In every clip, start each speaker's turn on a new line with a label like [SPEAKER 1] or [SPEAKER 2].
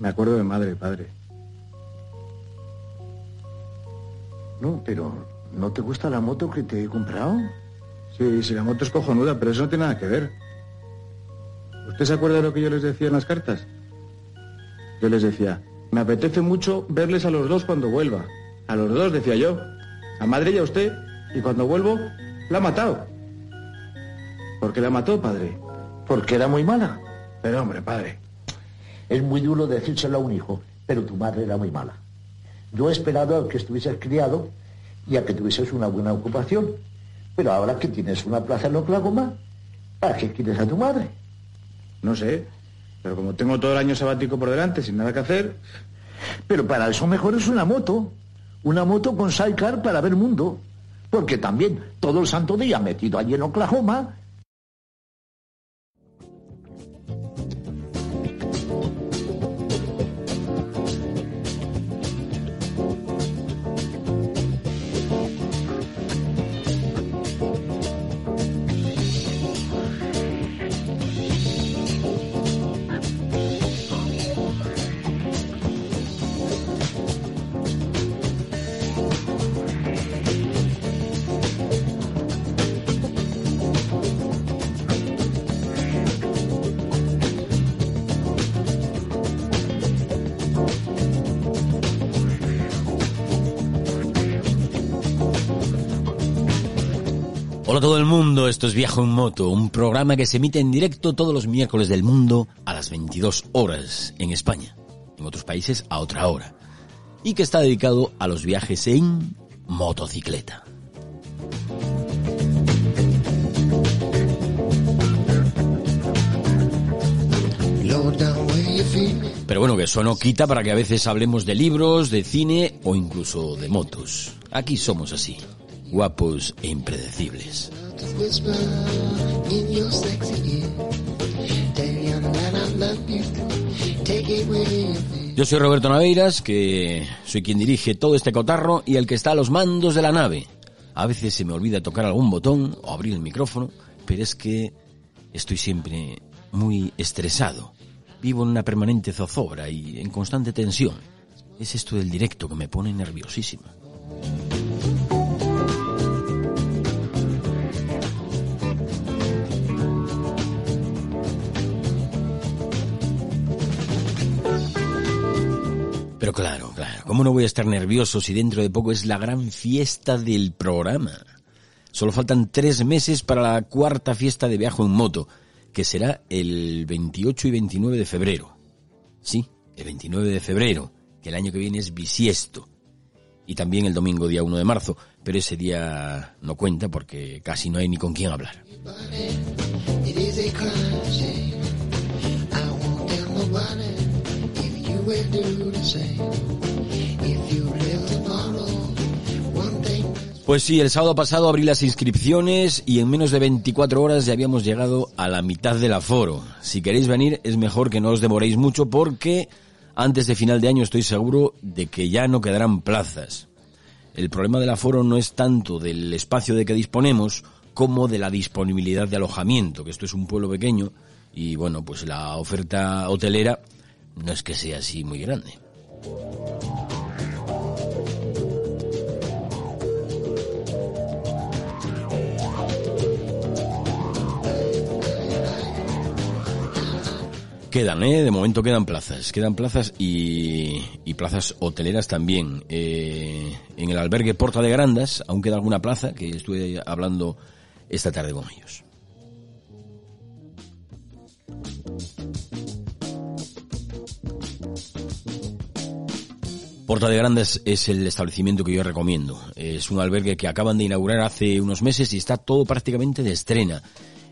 [SPEAKER 1] Me acuerdo de madre, padre.
[SPEAKER 2] No, pero ¿no te gusta la moto que te he comprado?
[SPEAKER 1] Sí, sí, la moto es cojonuda, pero eso no tiene nada que ver. ¿Usted se acuerda de lo que yo les decía en las cartas? Yo les decía, me apetece mucho verles a los dos cuando vuelva. A los dos, decía yo. A madre y a usted. Y cuando vuelvo, la ha matado. ¿Por qué la mató, padre?
[SPEAKER 2] Porque era muy mala.
[SPEAKER 1] Pero hombre, padre.
[SPEAKER 2] Es muy duro decírselo a un hijo, pero tu madre era muy mala. Yo he esperado a que estuvieses criado y a que tuvieses una buena ocupación. Pero ahora que tienes una plaza en Oklahoma, ¿para qué quieres a tu madre?
[SPEAKER 1] No sé, pero como tengo todo el año sabático por delante sin nada que hacer...
[SPEAKER 2] Pero para eso mejor es una moto. Una moto con sidecar para ver mundo. Porque también todo el santo día metido allí en Oklahoma
[SPEAKER 3] Hola todo el mundo, esto es Viajo en Moto, un programa que se emite en directo todos los miércoles del mundo a las 22 horas en España, en otros países a otra hora, y que está dedicado a los viajes en motocicleta. Pero bueno, que eso no quita para que a veces hablemos de libros, de cine o incluso de motos. Aquí somos así, guapos e impredecibles. Yo soy Roberto Naveiras, que soy quien dirige todo este cotarro y el que está a los mandos de la nave. A veces se me olvida tocar algún botón o abrir el micrófono, pero es que estoy siempre muy estresado. Vivo en una permanente zozobra y en constante tensión. Es esto del directo que me pone nerviosísima. Claro, claro, ¿cómo no voy a estar nervioso si dentro de poco es la gran fiesta del programa? Solo faltan tres meses para la cuarta fiesta de viaje en moto, que será el 28 y 29 de febrero. Sí, el 29 de febrero, que el año que viene es bisiesto. Y también el domingo día 1 de marzo, pero ese día no cuenta porque casi no hay ni con quién hablar. Pues sí, el sábado pasado abrí las inscripciones y en menos de 24 horas ya habíamos llegado a la mitad del aforo. Si queréis venir es mejor que no os demoréis mucho porque antes de final de año estoy seguro de que ya no quedarán plazas. El problema del aforo no es tanto del espacio de que disponemos como de la disponibilidad de alojamiento, que esto es un pueblo pequeño y bueno, pues la oferta hotelera no es que sea así muy grande. Quedan, ¿eh? De momento quedan plazas. Quedan plazas y, plazas hoteleras también. Eh, en el albergue Porta de Grandas aún queda alguna plaza que estuve hablando esta tarde con ellos. Porta de Grandes es el establecimiento que yo recomiendo. Es un albergue que acaban de inaugurar hace unos meses y está todo prácticamente de estrena.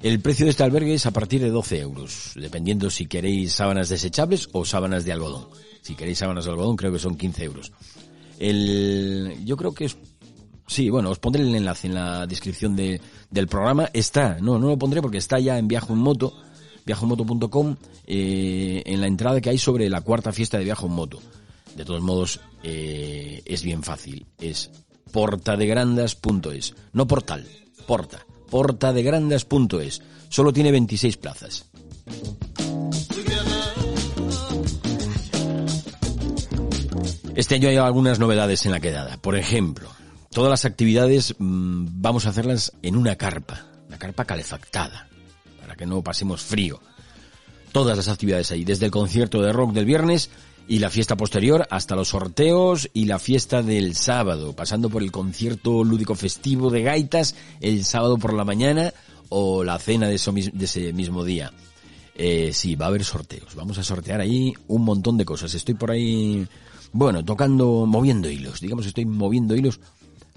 [SPEAKER 3] El precio de este albergue es a partir de 12 euros, dependiendo si queréis sábanas desechables o sábanas de algodón. Si queréis sábanas de algodón creo que son 15 euros. El, yo creo que es, sí, bueno, os pondré el enlace en la descripción de, del programa. Está, no, no lo pondré porque está ya en Viajo en Moto, viajomoto.com, eh, en la entrada que hay sobre la cuarta fiesta de Viajo en Moto. De todos modos, eh, es bien fácil. Es portadegrandas.es. No portal, porta. portadegrandas.es. Solo tiene 26 plazas. Este año hay algunas novedades en la quedada. Por ejemplo, todas las actividades mmm, vamos a hacerlas en una carpa, una carpa calefactada, para que no pasemos frío. Todas las actividades ahí, desde el concierto de rock del viernes y la fiesta posterior hasta los sorteos y la fiesta del sábado, pasando por el concierto lúdico festivo de gaitas el sábado por la mañana o la cena de, eso, de ese mismo día. Eh, sí, va a haber sorteos. Vamos a sortear ahí un montón de cosas. Estoy por ahí, bueno, tocando, moviendo hilos. Digamos, estoy moviendo hilos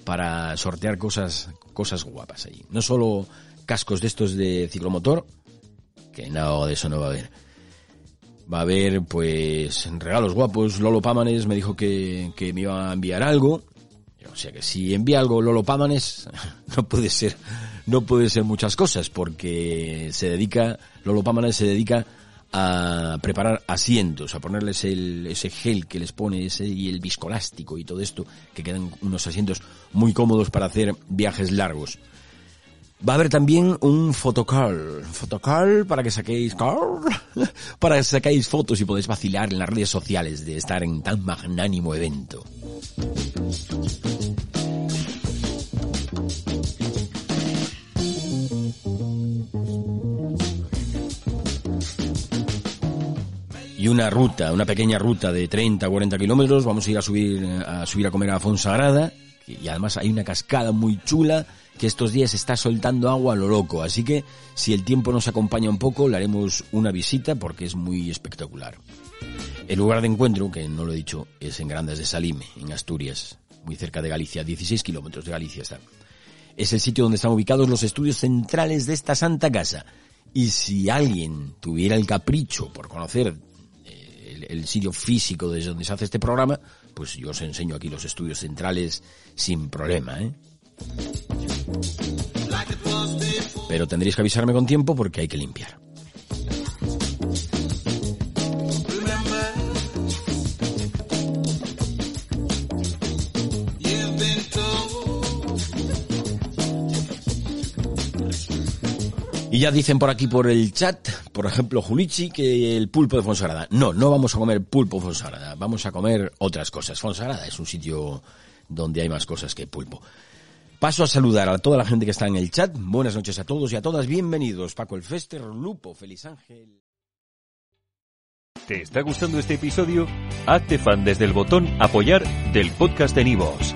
[SPEAKER 3] para sortear cosas, cosas guapas ahí. No solo cascos de estos de ciclomotor, que no, de eso no va a haber Va a haber, pues, regalos guapos. Lolo Pámanes me dijo que, que me iba a enviar algo. O sea que si envía algo Lolo Pámanes, no puede ser, no puede ser muchas cosas, porque se dedica, Lolo Pámanes se dedica a preparar asientos, a ponerles el, ese gel que les pone ese y el viscolástico y todo esto, que quedan unos asientos muy cómodos para hacer viajes largos. Va a haber también un fotocall, fotocall para que saquéis para que saquéis fotos y podéis vacilar en las redes sociales de estar en tan magnánimo evento. y una ruta, una pequeña ruta de 30 o 40 kilómetros. Vamos a ir a subir a subir a comer a Fonsagrada y además hay una cascada muy chula que estos días está soltando agua a lo loco, así que si el tiempo nos acompaña un poco, le haremos una visita porque es muy espectacular. El lugar de encuentro, que no lo he dicho, es en Grandes de Salime, en Asturias, muy cerca de Galicia, 16 kilómetros de Galicia está. Es el sitio donde están ubicados los estudios centrales de esta santa casa. Y si alguien tuviera el capricho por conocer el, sitio físico desde donde se hace este programa, pues yo os enseño aquí los estudios centrales sin problema, ¿eh? Pero tendréis que avisarme con tiempo porque hay que limpiar. Y ya dicen por aquí por el chat, por ejemplo, Julichi, que el pulpo de Fonsagrada. No, no vamos a comer pulpo Fonsagrada, vamos a comer otras cosas. Fonsagrada es un sitio donde hay más cosas que pulpo. Paso a saludar a toda la gente que está en el chat. Buenas noches a todos y a todas. Bienvenidos. Paco el Fester, Lupo, Feliz Ángel.
[SPEAKER 4] ¿Te está gustando este episodio? Hazte fan desde el botón apoyar del podcast de Nivos.